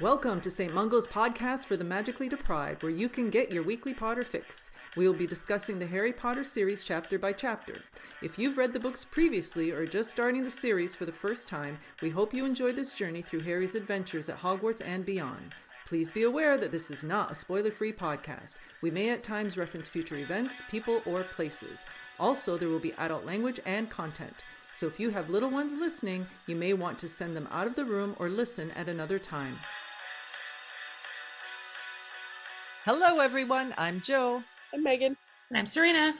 Welcome to St. Mungo's podcast for the magically deprived, where you can get your weekly Potter fix. We will be discussing the Harry Potter series chapter by chapter. If you've read the books previously or are just starting the series for the first time, we hope you enjoy this journey through Harry's adventures at Hogwarts and beyond. Please be aware that this is not a spoiler free podcast. We may at times reference future events, people, or places. Also, there will be adult language and content. So if you have little ones listening, you may want to send them out of the room or listen at another time. Hello, everyone. I'm Joe. I'm Megan. And I'm Serena.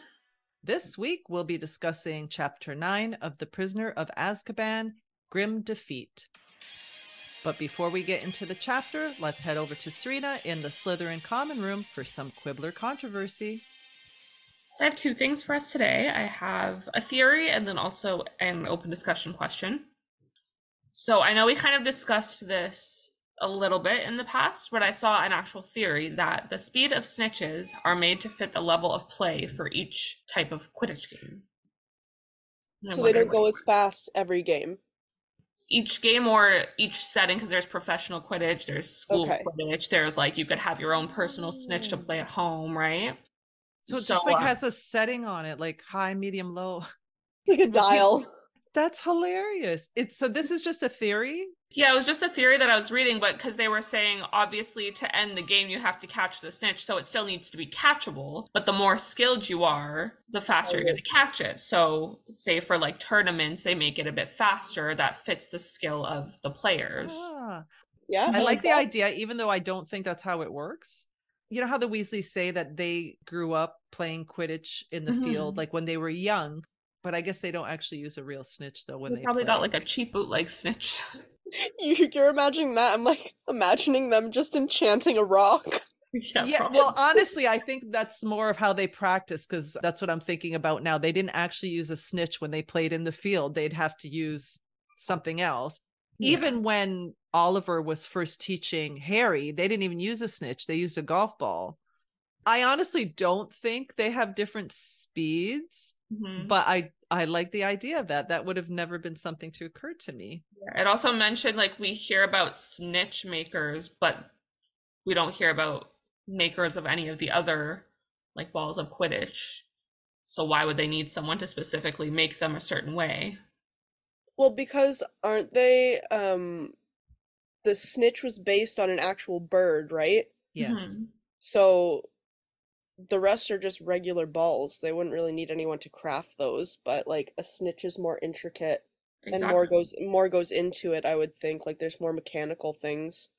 This week, we'll be discussing Chapter 9 of The Prisoner of Azkaban Grim Defeat. But before we get into the chapter, let's head over to Serena in the Slytherin Common Room for some Quibbler controversy. I have two things for us today. I have a theory and then also an open discussion question. So I know we kind of discussed this a little bit in the past, but I saw an actual theory that the speed of snitches are made to fit the level of play for each type of Quidditch game. I So they don't go as fast every game. each game or each setting because there's professional Quidditch, there's school Okay. Quidditch, there's like you could have your own personal snitch to oh. play at home, right? So it So, just like uh, has a setting on it, like high, medium, low. Like a dial. That's hilarious. It's so this is just a theory. Yeah, it was just a theory that I was reading, but because they were saying obviously to end the game you have to catch the snitch, so it still needs to be catchable. But the more skilled you are, the faster you're Oh. going to catch it. So, say for like tournaments, they make it a bit faster that fits the skill of the players. Ah. Yeah. I like the idea, even though I don't think that's how it works. You know how the Weasleys say that they grew up playing Quidditch in the field, Mhm. like when they were young, but I guess they don't actually use a real snitch though when They they probably play. got like a cheap bootleg snitch. You, you're imagining that. I'm like imagining them just enchanting a rock. yeah, yeah, well, honestly, I think that's more of how they practice because that's what I'm thinking about now. They didn't actually use a snitch when they played in the field, they'd have to use something else. Yeah. Even when Oliver was first teaching Harry, they didn't even use a snitch, they used a golf ball. I honestly don't think they have different speeds, Mhm. but I I like the idea of that. That would have never been something to occur to me. It also mentioned like we hear about snitch makers, but we don't hear about makers of any of the other like balls of Quidditch. So why would they need someone to specifically make them a certain way? Well, because aren't they um the snitch was based on an actual bird, right? Yes. Mhm. So the rest are just regular balls. They wouldn't really need anyone to craft those, but like a snitch is more intricate and more goes more goes into it, I would think. Like there's more mechanical things.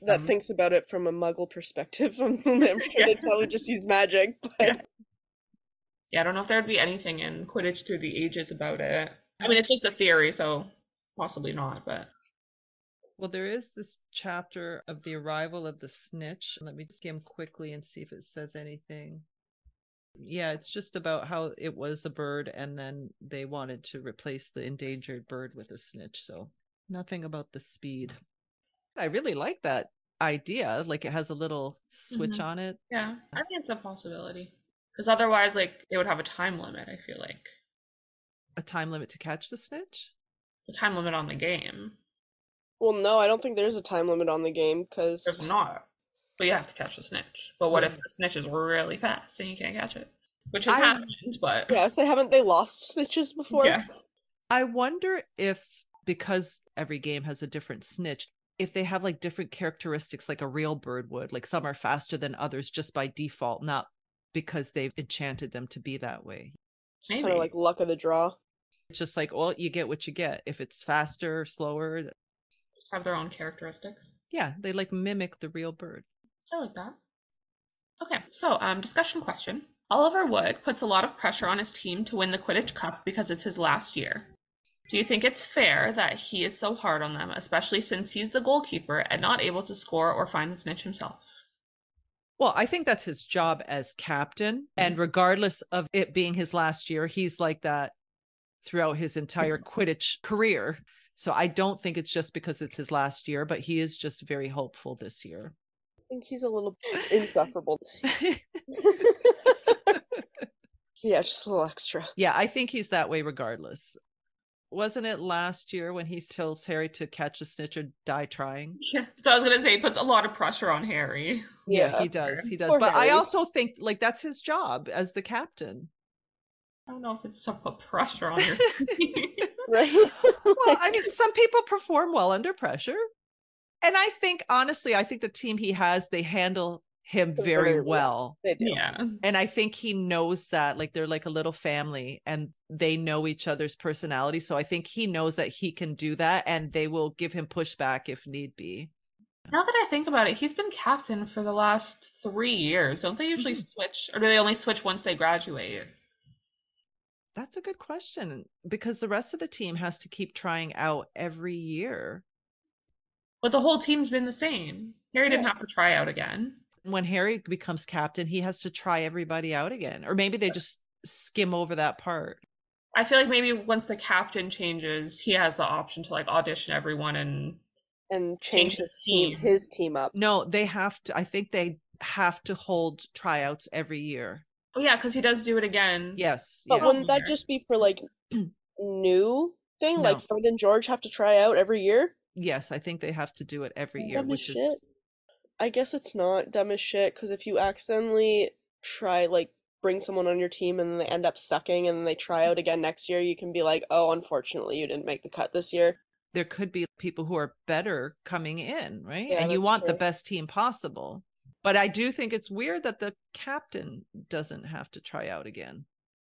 That Um, thinks about it from a muggle perspective. I'm Yeah. they probably just use magic, but Yeah. Yeah, I don't know if there would be anything in Quidditch through the ages about it. I mean, it's just a theory, so possibly not, but Well, there is this chapter of the arrival of the snitch. Let me skim quickly and see if it says anything. Yeah, it's just about how it was a bird and then they wanted to replace the endangered bird with a snitch. So nothing about the speed. I really like that idea. Like it has a little switch Mhm. on it. yeah, I think it's a possibility. Because otherwise, like, they would have a time limit, I feel like. A time limit to catch the snitch. The time limit on the game. well, no, I don't think there's a time limit on the game because There's not. But you have to catch the snitch. But what if Hmm. the snitch is really fast and you can't catch it? Which has I- happened, but yeah, so haven't they lost snitches before? Yeah. I wonder if because every game has a different snitch, if they have like different characteristics like a real bird would, like some are faster than others just by default, not because they've enchanted them to be that way. It's kind of like luck of the draw. It's just like, well, you get what you get. If it's faster, slower, just have their own characteristics. yeah, they like mimic the real bird. I like that. Okay, so um, discussion question. Oliver Wood puts a lot of pressure on his team to win the Quidditch Cup because it's his last year. Do you think it's fair that he is so hard on them, especially since he's the goalkeeper and not able to score or find the snitch himself? Well, I think that's his job as captain. And regardless of it being his last year, he's like that throughout his entire Quidditch career. So I don't think it's just because it's his last year, but he is just very hopeful this year. I think he's a little insufferable this year. yeah, just a little extra. yeah, I think he's that way regardless. wasn't it last year when he tells Harry to catch a snitch or die trying? Yeah. So I was gonna say he puts a lot of pressure on Harry. Yeah, he does. He does. Poor but Harry. I also think like that's his job as the captain. I don't know if it's to put pressure on your Right? well, I mean, some people perform well under pressure. And I think, honestly, I think the team he has, they handle him very Very well. well. Yeah. And I think he knows that, like, they're like a little family and they know each other's personality. So I think he knows that he can do that and they will give him pushback if need be. Now that I think about it, he's been captain for the last three years. Don't they usually Mhm. switch, or do they only switch once they graduate? That's a good question because the rest of the team has to keep trying out every year. But the whole team's been the same. Harry didn't have to try out again. When Harry becomes captain, he has to try everybody out again. Or maybe they just skim over that part. I feel like maybe once the captain changes, he has the option to like audition everyone and And change Change his his team, team. his team up. No, they have to. I think they have to hold tryouts every year. Oh yeah, because he does do it again. Yes. But yeah. wouldn't that just be for like new thing? No. Like Fred and George have to try out every year? Yes, I think they have to do it every year, Dumb as which is shit. I guess it's not dumb as shit because if you accidentally try like bring someone on your team and they end up sucking and they try out again next year, you can be like, oh, unfortunately, you didn't make the cut this year. there could be people who are better coming in, right? Yeah, and you that's want the best team possible. But I do think it's weird that the captain doesn't have to try out again.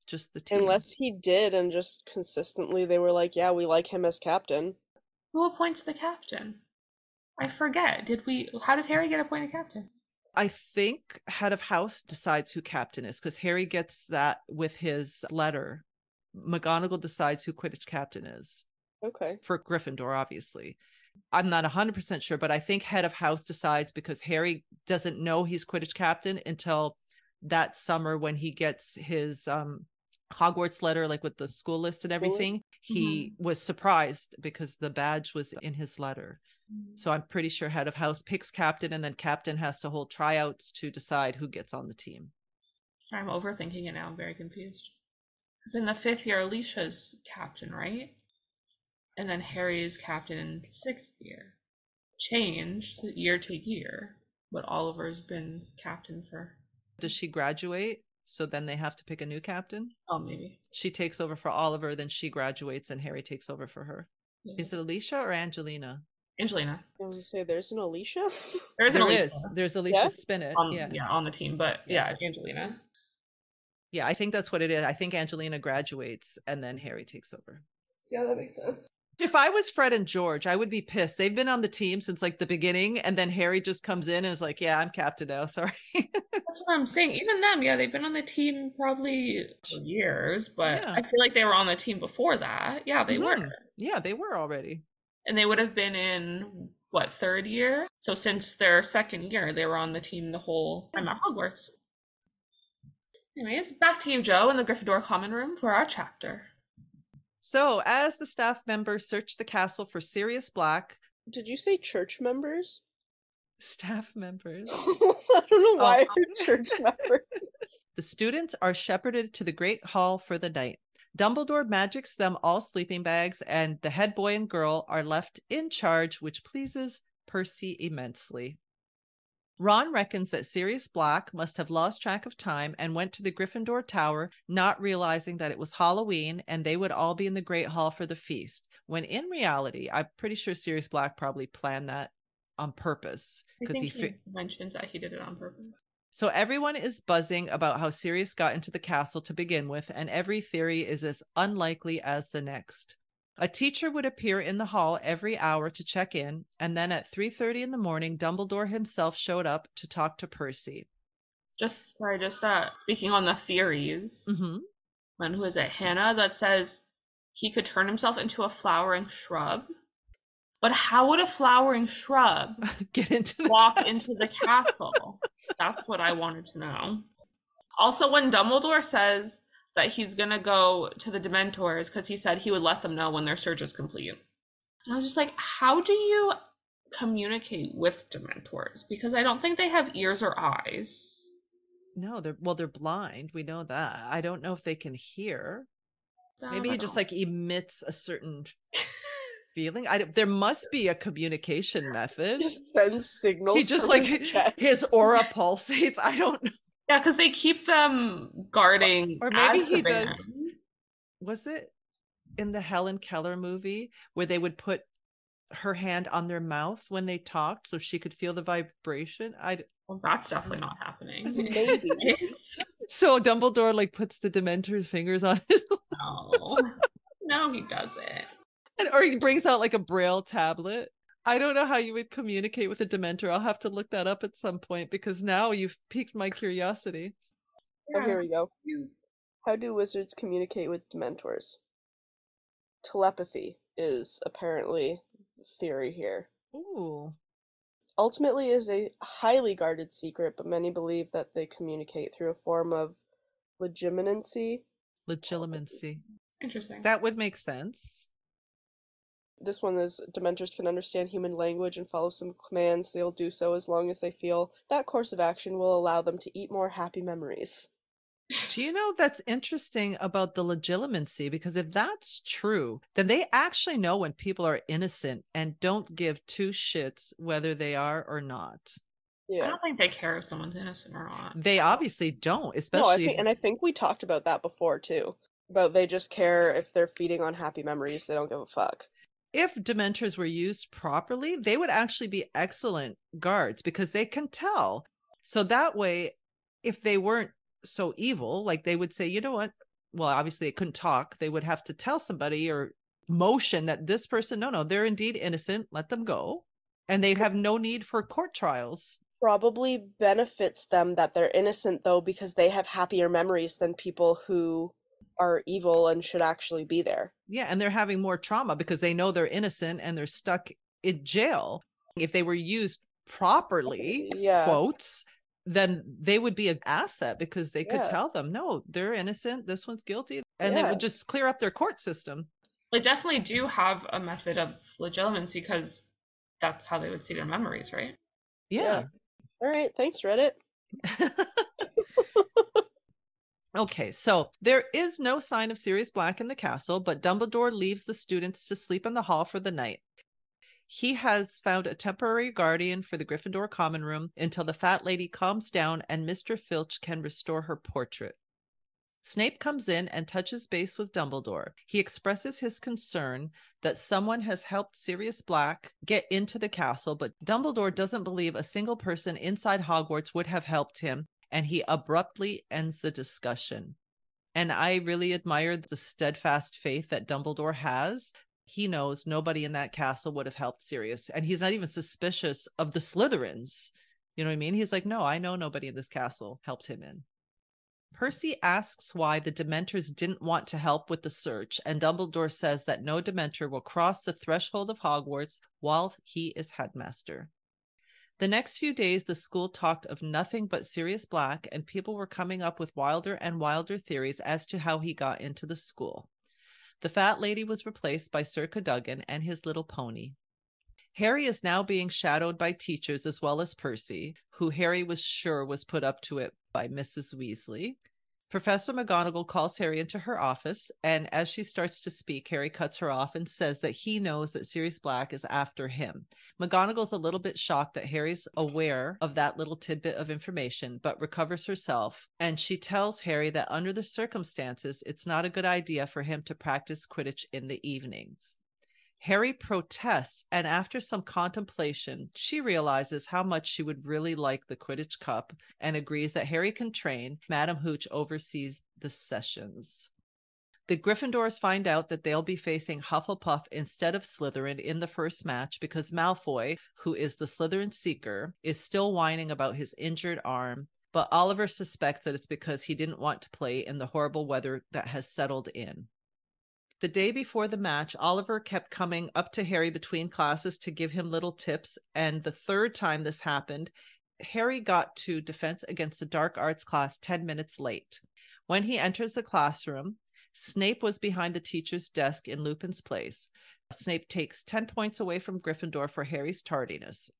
Just the team. Unless he did and just consistently they were like, yeah, we like him as captain. Who appoints the captain? I forget. Did we? How did Harry get appointed captain? I think head of house decides who captain is because Harry gets that with his letter. McGonagall decides who Quidditch captain is Okay. for Gryffindor, obviously. I'm not 100% sure, but I think head of house decides because Harry doesn't know he's Quidditch captain until that summer when he gets his um Hogwarts letter, like with the school list and everything. He was surprised because the badge was in his letter. So I'm pretty sure head of house picks captain, and then captain has to hold tryouts to decide who gets on the team. I'm overthinking it now. I'm very confused. Because in the fifth year, Alicia's captain, right? And then Harry is captain in sixth year. Changed year to year, but Oliver's been captain for Does she graduate? So then they have to pick a new captain. oh maybe. She takes over for Oliver, then she graduates, and Harry takes over for her. Yeah. Is it Alicia or Angelina? Angelina? I was gonna say, there's an Alicia. There is an There Alicia is. There's Alicia Yeah? Spinnet. on yeah. yeah. on the team, but yeah, Angelina. Yeah, I think that's what it is. I think Angelina graduates and then Harry takes over. Yeah, that makes sense. If I was Fred and George, I would be pissed. They've been on the team since like the beginning, and then Harry just comes in and is like, "Yeah, I'm captain now. Sorry." That's what I'm saying. Even them, yeah, they've been on the team probably years, but Yeah. I feel like they were on the team before that. Yeah, they Mhm. were. yeah, they were already. And they would have been in what, third year? So since their second year, they were on the team the whole time at Hogwarts. Anyways, back to you, Joe, in the Gryffindor common room for our chapter. So, as the staff members search the castle for Sirius Black, Did you say church members? staff members, I don't know why heard um, church members. the students are shepherded to the great hall for the night. Dumbledore magics them all sleeping bags, and the head boy and girl are left in charge, which pleases Percy immensely. Ron reckons that Sirius Black must have lost track of time and went to the Gryffindor Tower, not realizing that it was Halloween and they would all be in the Great Hall for the feast. When in reality, I'm pretty sure Sirius Black probably planned that on purpose because he. he mentions that he did it on purpose. so everyone is buzzing about how Sirius got into the castle to begin with, and every theory is as unlikely as the next. A teacher would appear in the hall every hour to check in, and then at 3:30 in the morning, Dumbledore himself showed up to talk to Percy. Just sorry, just uh speaking on the theories. Mm-hmm. And who is it? Hannah that says he could turn himself into a flowering shrub. But how would a flowering shrub Get into walk castle. into the castle? That's what I wanted to know. Also, when Dumbledore says that he's gonna go to the Dementors because he said he would let them know when their search is complete, I was just like, how do you communicate with Dementors? Because I don't think they have ears or eyes. No, they're well, they're blind. We know that. I don't know if they can hear. Maybe he just like emits a certain feeling. I there must be a communication method. He just sends signals. He just like his chest. his aura pulsates. I don't know. Yeah, because they keep them guarding. Or maybe he does- Was it in the Helen Keller movie where they would put her hand on their mouth when they talked so she could feel the vibration? I Well, that's definitely not happening. Maybe. So Dumbledore like puts the Dementor's fingers on his No. No, he doesn't. And- or he brings out like a braille tablet. I don't know how you would communicate with a Dementor. I'll have to look that up at some point because now you've piqued my curiosity. Oh, here we go. How do wizards communicate with dementors? Telepathy is apparently the theory here. Ooh. Ultimately is a highly guarded secret, but many believe that they communicate through a form of Legilimency. Legilimency. Interesting. That would make sense. This one is dementors can understand human language and follow some commands. They'll do so as long as they feel that course of action will allow them to eat more happy memories. Do you know that's interesting about the Legilimency? Because if that's true, then they actually know when people are innocent and don't give two shits whether they are or not. I don't think they care if someone's innocent or not. They obviously don't, No, I especially think, and I think we talked about that before too. About they just care if they're feeding on happy memories. They don't give a fuck. If dementors were used properly, they would actually be excellent guards because they can tell. So that way, if they weren't so evil, like they would say, you know what? Well, obviously they couldn't talk. They would have to tell somebody or motion that this person, no, no, they're indeed innocent. Let them go. And they'd have no need for court trials. Probably benefits them that they're innocent though, because they have happier memories than people who are evil and should actually be there. Yeah. And they're having more trauma because they know they're innocent and they're stuck in jail. If they were used properly, Yeah. quotes, then they would be an asset because they could Yeah. tell them, no, they're innocent. This one's guilty. And it would just clear up their court system. They definitely do have a method of Legilimency because that's how they would see their memories, right? Yeah. All right, thanks Reddit. okay. So there is no sign of Sirius Black in the castle, but Dumbledore leaves the students to sleep in the hall for the night. He has found a temporary guardian for the Gryffindor common room until the fat lady calms down and Mr. Filch can restore her portrait. Snape comes in and touches base with Dumbledore. He expresses his concern that someone has helped Sirius Black get into the castle, but Dumbledore doesn't believe a single person inside Hogwarts would have helped him, and he abruptly ends the discussion. And I really admire the steadfast faith that Dumbledore has. He knows nobody in that castle would have helped Sirius, and he's not even suspicious of the Slytherins. You know what I mean? He's like, no, I know nobody in this castle helped him in. Percy asks why the Dementors didn't want to help with the search, and Dumbledore says that no Dementor will cross the threshold of Hogwarts while he is headmaster. The next few days, the school talked of nothing but Sirius Black, and people were coming up with wilder and wilder theories as to how he got into the school. The fat lady was replaced by Sir Cadogan and his little pony. Harry is now being shadowed by teachers as well as Percy, who Harry was sure was put up to it by Mrs. Weasley. Professor McGonagall calls Harry into her office, and as she starts to speak, Harry cuts her off and says that he knows that Sirius Black is after him. McGonagall's a little bit shocked that Harry's aware of that little tidbit of information, but recovers herself, and she tells Harry that under the circumstances, it's not a good idea for him to practice Quidditch in the evenings. Harry protests, and after some contemplation, she realizes how much she would really like the Quidditch Cup and agrees that Harry can train. Madam Hooch oversees the sessions. The Gryffindors find out that they'll be facing Hufflepuff instead of Slytherin in the first match because Malfoy, who is the Slytherin seeker, is still whining about his injured arm. But Oliver suspects that it's because he didn't want to play in the horrible weather that has settled in. The day before the match, Oliver kept coming up to Harry between classes to give him little tips, and the third time this happened, Harry got to Defense Against the Dark Arts class 10 minutes late. When he enters the classroom, Snape was behind the teacher's desk in Lupin's place. Snape takes 10 points away from Gryffindor for Harry's tardiness.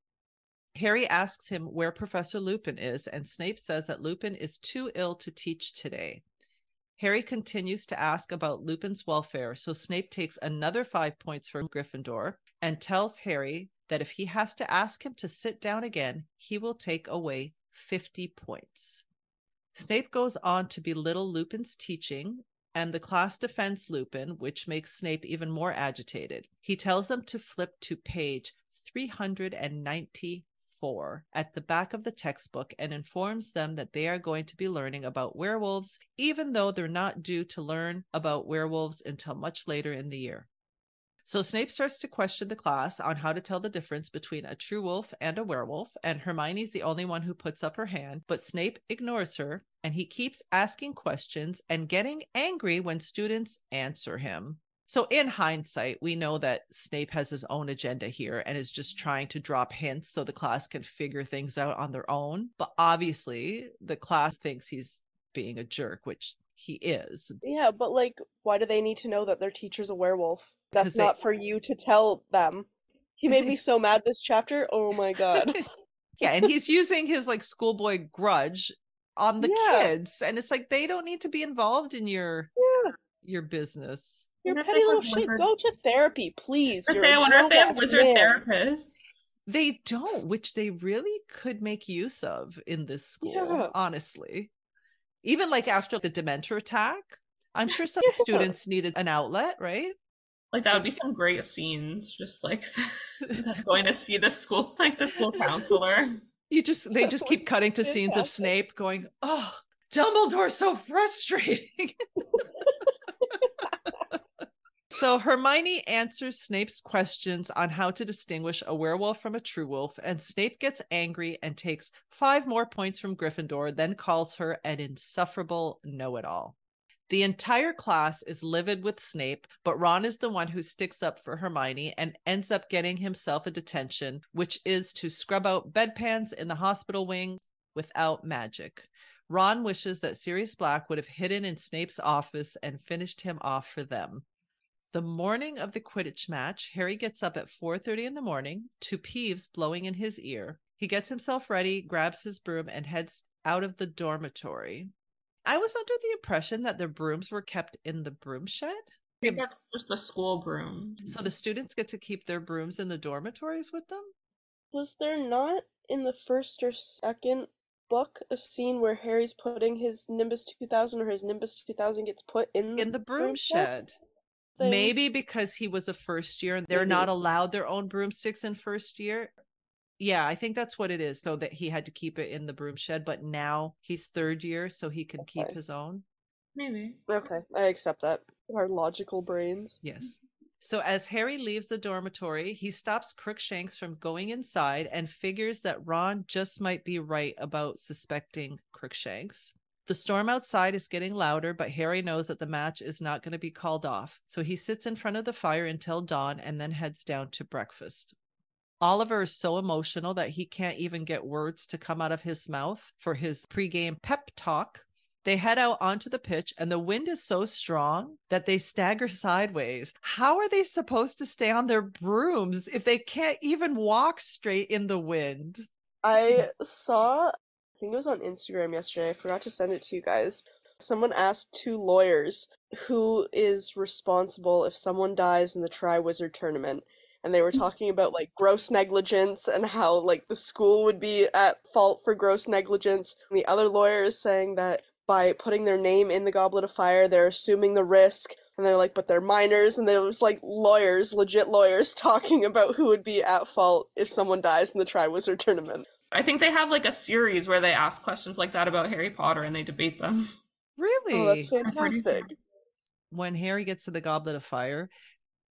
Harry asks him where Professor Lupin is, and Snape says that Lupin is too ill to teach today. Harry continues to ask about Lupin's welfare, so Snape takes another five points from Gryffindor and tells Harry that if he has to ask him to sit down again, he will take away 50 points. Snape goes on to belittle Lupin's teaching, and the class defends Lupin, which makes Snape even more agitated. He tells them to flip to page 394 at the back of the textbook and informs them that they are going to be learning about werewolves, even though they're not due to learn about werewolves until much later in the year. So Snape starts to question the class on how to tell the difference between a true wolf and a werewolf, and Hermione's the only one who puts up her hand, but Snape ignores her and he keeps asking questions and getting angry when students answer him. So, in hindsight, we know that Snape has his own agenda here and is just trying to drop hints so the class can figure things out on their own. But obviously, the class thinks he's being a jerk, which he is. Yeah, but like, why do they need to know that their teacher's a werewolf? That's they- not for you to tell them. He made me so mad this chapter. Oh my god. yeah, and he's using his like schoolboy grudge on the Yeah. kids, and it's like they don't need to be involved in your Yeah. your business. Your What if petty little have shit. wizard- Go to therapy, please. I You're say, I a wonder if they have wizard man. therapists. They don't, which they really could make use of in this school, Yeah. honestly. Even like after the Dementor attack, I'm sure some Yeah. students needed an outlet, right? Like that would be some great scenes, just like going to see the school, like the school counselor. You just they just keep cutting to scenes of. Snape going, "Oh, Dumbledore's so frustrating." so Hermione answers Snape's questions on how to distinguish a werewolf from a true wolf, and Snape gets angry and takes five more points from Gryffindor, then calls her an insufferable know-it-all. The entire class is livid with Snape, but Ron is the one who sticks up for Hermione and ends up getting himself a detention, which is to scrub out bedpans in the hospital wing without magic. Ron wishes that Sirius Black would have hidden in Snape's office and finished him off for them. The morning of the Quidditch match, Harry gets up at 4:30 in the morning to Peeves blowing in his ear. He gets himself ready, grabs his broom and heads out of the dormitory. I was under the impression that the brooms were kept in the broom shed. I think that's just the school broom. So the students get to keep their brooms in the dormitories with them? Was there not in the first or second book a scene where Harry's putting his Nimbus 2000 or his Nimbus 2000 gets put in In the broom shed. Thing? Maybe because he was a first year and they're not mm-hmm. allowed their own broomsticks in first year. Yeah, I think that's what it is. So that he had to keep it in the broom shed, but now he's third year, so he can keep his own. Maybe. Okay, I accept that. Our logical brains. Yes. So as Harry leaves the dormitory, he stops Crookshanks from going inside and figures that Ron just might be right about suspecting Crookshanks. The storm outside is getting louder, but Harry knows that the match is not going to be called off. So he sits in front of the fire until dawn and then heads down to breakfast. Oliver is so emotional that he can't even get words to come out of his mouth for his pregame pep talk. They head out onto the pitch, and the wind is so strong that they stagger sideways. How are they supposed to stay on their brooms if they can't even walk straight in the wind? I saw, think it was on Instagram yesterday. I forgot to send it to you guys. Someone asked two lawyers who is responsible if someone dies in the Triwizard tournament. And they were hmm. talking about like gross negligence and how like the school would be at fault for gross negligence. And the other lawyer is saying that by putting their name in the Goblet of Fire, they're assuming the risk. And they're like, but they're minors, and there was like lawyers, legit lawyers, talking about who would be at fault if someone dies in the Triwizard tournament. I think they have like a series where they ask questions like that about Harry Potter and they debate them. Really? Oh, that's fantastic. when Harry gets to the Goblet of Fire,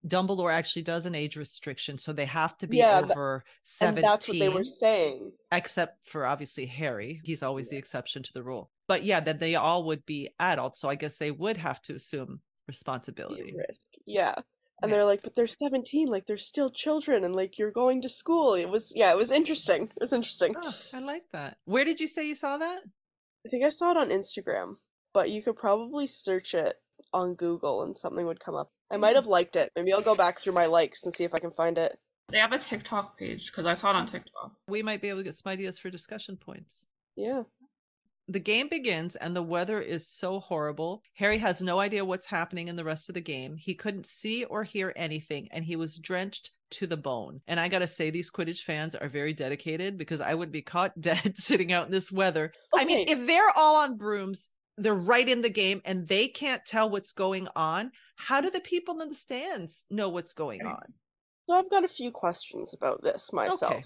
Dumbledore actually does an age restriction, so they have to be Yeah, th- over And 17. that's what they were saying. except for obviously Harry. He's always the exception to the rule. But yeah, that they all would be adults, so I guess they would have to assume responsibility. Risk. Yeah. And Yeah. they're like, but they're 17, like they're still children, and like you're going to school. It was, yeah, it was interesting. It was interesting. Oh, I like that. Where did you say you saw that? I think I saw it on Instagram, but you could probably search it on Google and something would come up. I might hmm. have liked it. Maybe I'll go back through my likes and see if I can find it. They have a TikTok page because I saw it on TikTok. We might be able to get some ideas for discussion points. Yeah. The game begins and the weather is so horrible. Harry has no idea what's happening in the rest of the game. He couldn't see or hear anything and he was drenched to the bone. And I got to say, these Quidditch fans are very dedicated because I would be caught dead sitting out in this weather. I mean, if they're all on brooms, they're right in the game and they can't tell what's going on. How do the people in the stands know what's going on? So I've got a few questions about this myself. Okay.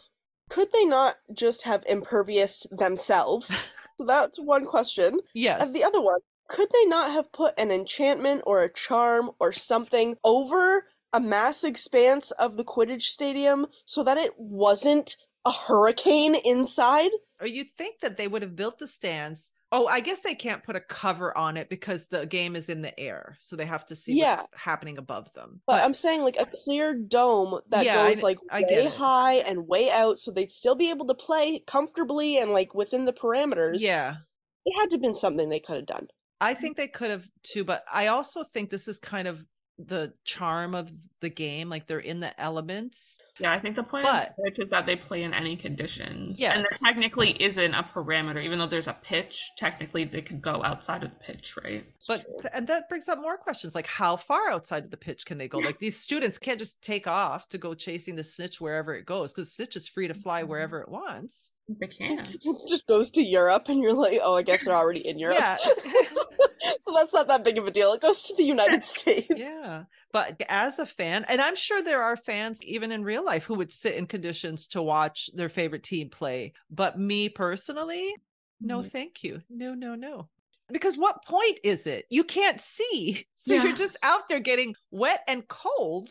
Could they not just have impervious themselves? so that's one question. Yes. And the other one, could they not have put an enchantment or a charm or something over a mass expanse of the Quidditch stadium so that it wasn't a hurricane inside? Oh, or you think that they would have built the stands. Oh, I guess they can't put a cover on it because the game is in the air. So they have to see Yeah. what's happening above them. But I'm saying like a clear dome that Yeah, goes like I way high and way out so they'd still be able to play comfortably and like within the parameters. yeah. It had to have been something they could have done. I think they could have too, but I also think this is kind of the charm of the game. Like they're in the elements. Yeah, I think the point But- of Quidditch is that they play in any conditions. Yeah. And there technically isn't a parameter, even though there's a pitch, technically they could go outside of the pitch, right? But and that brings up more questions like how far outside of the pitch can they go? Like these students can't just take off to go chasing the snitch wherever it goes because snitch is free to fly mm-hmm. wherever it wants. They can. It just goes to Europe and you're like, oh, I guess they're already in Europe. Yeah. so that's not that big of a deal. It goes to the United States. Yeah. But as a fan, and I'm sure there are fans even in real life who would sit in conditions to watch their favorite team play. But me personally, no, Mhm. thank you. No, no, no. Because what point is it? You can't see. So Yeah. you're just out there getting wet and cold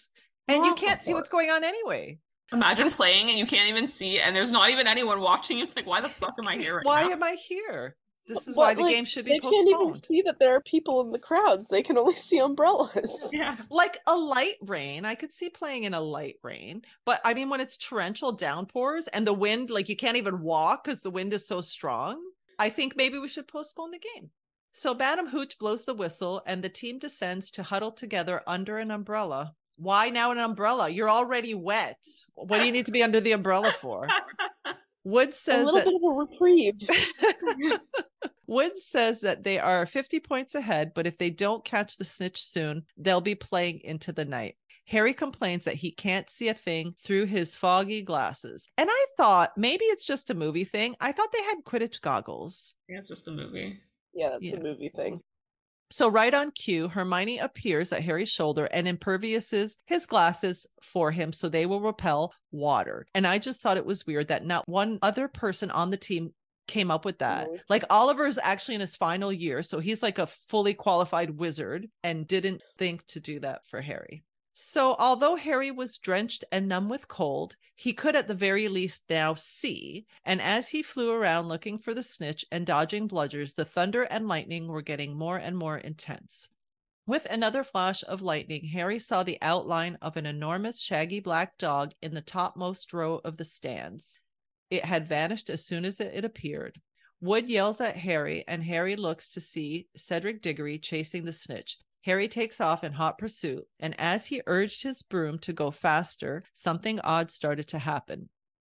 and you can't see what's going on anyway. Imagine playing and you can't even see, and there's not even anyone watching. It's like, why the fuck am I here right why now? am I here? This is But, why the like, game should be They be can't even postponed. see that there are people in the crowds. They can only see umbrellas. Yeah. like a light rain i could see playing in a light rain but i mean when it's torrential downpours and the wind like you can't even walk because the wind is so strong i think maybe we should postpone the game so Madam Hooch blows the whistle and the team descends to huddle together under an umbrella why now an umbrella you're already wet what do you need to be under the umbrella for wood A says little that bit of a reprieve. Wood says that they are 50 points ahead, but if they don't catch the snitch soon, they'll be playing into the night. Harry complains that he can't see a thing through his foggy glasses. And I thought maybe it's just a movie thing. I thought they had Quidditch goggles. Yeah, just a movie. Yeah, it's Yeah. a movie thing. So, right on cue, Hermione appears at Harry's shoulder and imperviouses his glasses for him so they will repel water. And I just thought it was weird that not one other person on the team came up with that. Mhm. Like, Oliver's actually in his final year, so he's like a fully qualified wizard and didn't think to do that for Harry. So, although Harry was drenched and numb with cold, he could at the very least now see. And as he flew around looking for the snitch and dodging bludgers, the thunder and lightning were getting more and more intense. With another flash of lightning, Harry saw the outline of an enormous shaggy black dog in the topmost row of the stands. It had vanished as soon as it appeared. Wood yells at Harry, and Harry looks to see Cedric Diggory chasing the snitch. Harry takes off in hot pursuit, and as he urged his broom to go faster, something odd started to happen.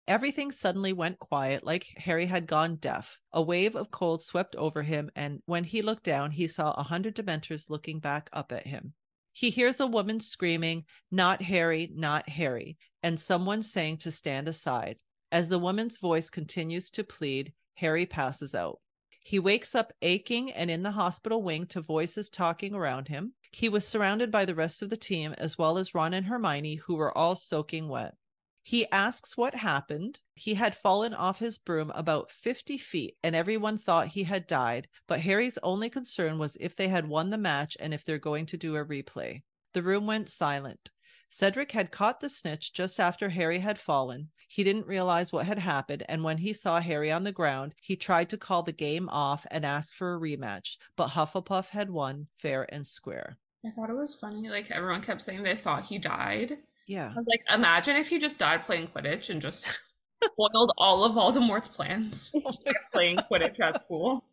Everything suddenly went quiet, like Harry had gone deaf. A wave of cold swept over him, and when he looked down, he saw a hundred Dementors looking back up at him. He hears a woman screaming, Not Harry, not Harry, and someone saying to stand aside. As the woman's voice continues to plead, Harry passes out. He wakes up aching and in the hospital wing to voices talking around him. He was surrounded by the rest of the team, as well as Ron and Hermione, who were all soaking wet. He asks what happened. He had fallen off his broom about 50 feet, and everyone thought he had died, but Harry's only concern was if they had won the match and if they're going to do a replay. The room went silent. Cedric had caught the snitch just after Harry had fallen. He didn't realize what had happened, and when he saw Harry on the ground, he tried to call the game off and ask for a rematch, but Hufflepuff had won fair and square. I thought it was funny. Like everyone kept saying they thought he died. Yeah. I was like, imagine if he just died playing Quidditch and just foiled all of Voldemort's plans. Just playing Quidditch at school.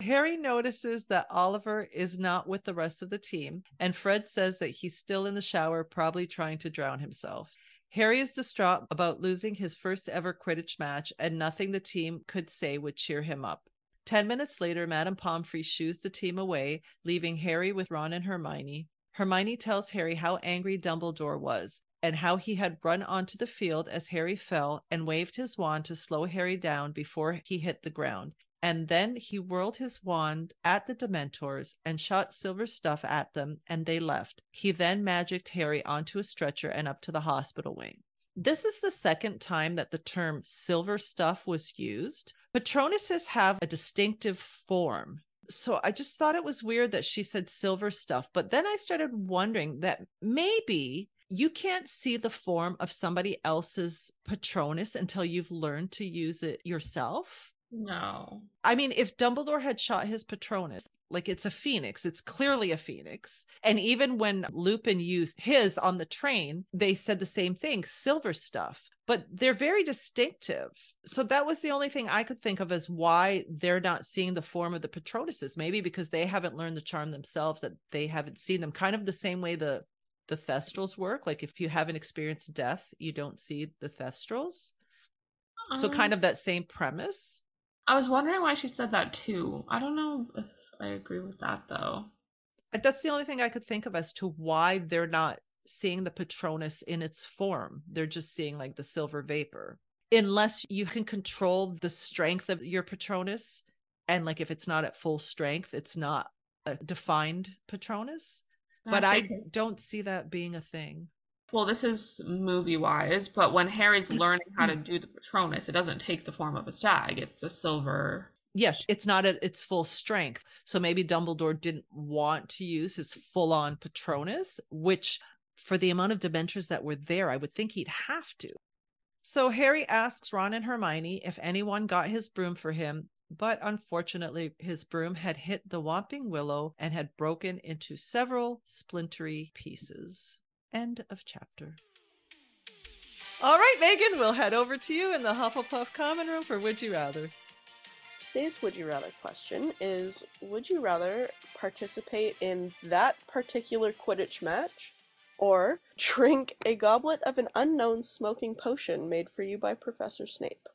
Harry notices that Oliver is not with the rest of the team, and Fred says that he's still in the shower, probably trying to drown himself. Harry is distraught about losing his first ever Quidditch match, and nothing the team could say would cheer him up. Ten minutes later, Madame Pomfrey shoos the team away, leaving Harry with Ron and Hermione. Hermione tells Harry how angry Dumbledore was and how he had run onto the field as Harry fell and waved his wand to slow Harry down before he hit the ground. And then he whirled his wand at the Dementors and shot silver stuff at them, and they left. He then magicked Harry onto a stretcher and up to the hospital wing. This is the second time that the term silver stuff was used. Patronuses have a distinctive form. So I just thought it was weird that she said silver stuff. But then I started wondering that maybe you can't see the form of somebody else's Patronus until you've learned to use it yourself. No. I mean, if Dumbledore had shot his Patronus, like it's a phoenix, it's clearly a phoenix. And even when Lupin used his on the train, they said the same thing silver stuff, but they're very distinctive. So that was the only thing I could think of as why they're not seeing the form of the Patronuses. Maybe because they haven't learned the charm themselves, that they haven't seen them, kind of the same way the the thestrals work. Like if you haven't experienced death, you don't see the thestrals. so kind Um, of that same premise. I was wondering why she said that too. I don't know if I agree with that though. That's the only thing I could think of as to why they're not seeing the Patronus in its form. They're just seeing like the silver vapor. Unless you can control the strength of your Patronus. And like if it's not at full strength, it's not a defined Patronus. But I see. don't see that being a thing. Well, this is movie wise, but when Harry's learning how to do the Patronus, it doesn't take the form of a stag. It's a silver. Yes, it's not at its full strength. So maybe Dumbledore didn't want to use his full on Patronus, which for the amount of Dementors that were there, I would think he'd have to. So Harry asks Ron and Hermione if anyone got his broom for him, but unfortunately, his broom had hit the Whomping Willow and had broken into several splintery pieces. End of chapter. All right, Megan, we'll head over to you in the Hufflepuff Common Room for Would You Rather. Today's Would You Rather question is Would you rather participate in that particular Quidditch match or drink a goblet of an unknown smoking potion made for you by Professor Snape?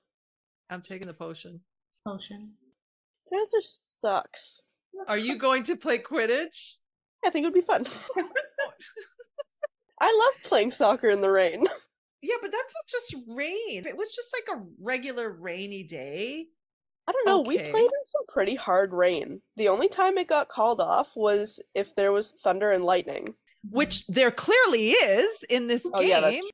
I'm taking the potion. Potion. The answer sucks. Are you going to play Quidditch? I think it would be fun. I love playing soccer in the rain. Yeah, but that's not just rain. If it was just like a regular rainy day. I don't know, we played in some pretty hard rain. The only time it got called off was if there was thunder and lightning. which there clearly is in this Oh, yeah, game.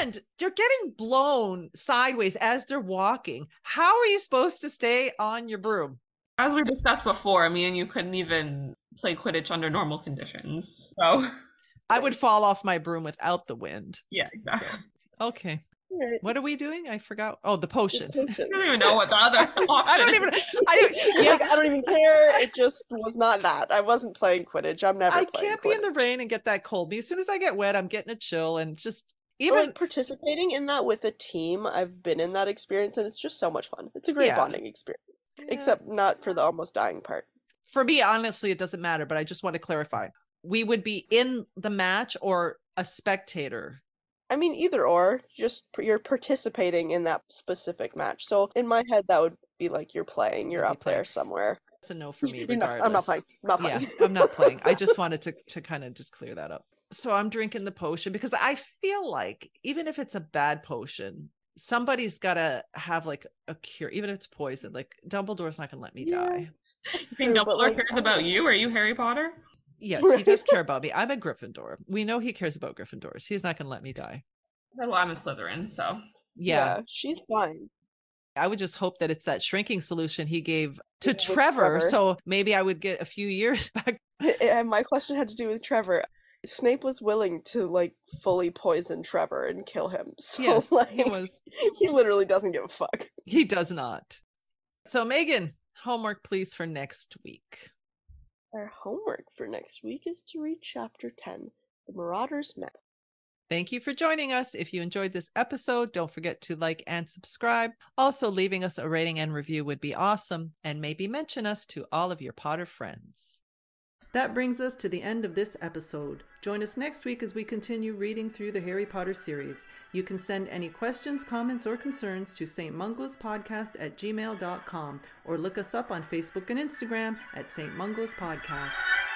and they're getting blown sideways as they're walking. How are you supposed to stay on your broom? As we discussed before, me and you couldn't even play Quidditch under normal conditions. So, I would fall off my broom without the wind. yeah, exactly. Okay. Alright. What are we doing? I forgot. Oh, the potion. Potion. I don't even know what the other I don't even I don't, Like, I don't even care. It just was not that. I wasn't playing Quidditch. I'm never I playing can't be in the rain and get that cold. But as soon as I get wet, I'm getting a chill and just even like, participating in that with a team. I've been in that experience and it's just so much fun. It's a great Yeah. bonding experience. Except not for the almost dying part. for me, honestly, it doesn't matter, but I just want to clarify. We would be in the match or a spectator. I mean, either or, just you're participating in that specific match. So in my head, that would be like you're playing. You're up there somewhere. It's a no for me, You're regardless. I'm not playing. I'm not Yeah. I'm not playing. I just wanted to to kind of just clear that up. So I'm drinking the potion because I feel like even if it's a bad potion, somebody's got to have like a cure, even if it's poison. Like Dumbledore's not going to let me Yeah. die. You think True, Dumbledore like- cares about you? Are you Harry Potter? Yes, he does care about me. I'm a Gryffindor. We know he cares about Gryffindors. He's not going to let me die. Well, I'm a Slytherin, so. Yeah, she's fine. I would just hope that it's that shrinking solution he gave to Yeah, Trevor. Trevor. So maybe I would get a few years back. And my question had to do with Trevor. Snape was willing to like fully poison Trevor and kill him. So Yes, like he was. he literally doesn't give a fuck. He does not. So Megan, homework please for next week. Our homework for next week is to read chapter 10, The Marauder's Map. Thank you for joining us. If you enjoyed this episode, don't forget to like and subscribe. Also, leaving us a rating and review would be awesome, and maybe mention us to all of your Potter friends. That brings us to the end of this episode. Join us next week as we continue reading through the Harry Potter series. You can send any questions, comments, or concerns to St. Mungo's Podcast at gmail.com or look us up on Facebook and Instagram at St. Mungo's Podcast.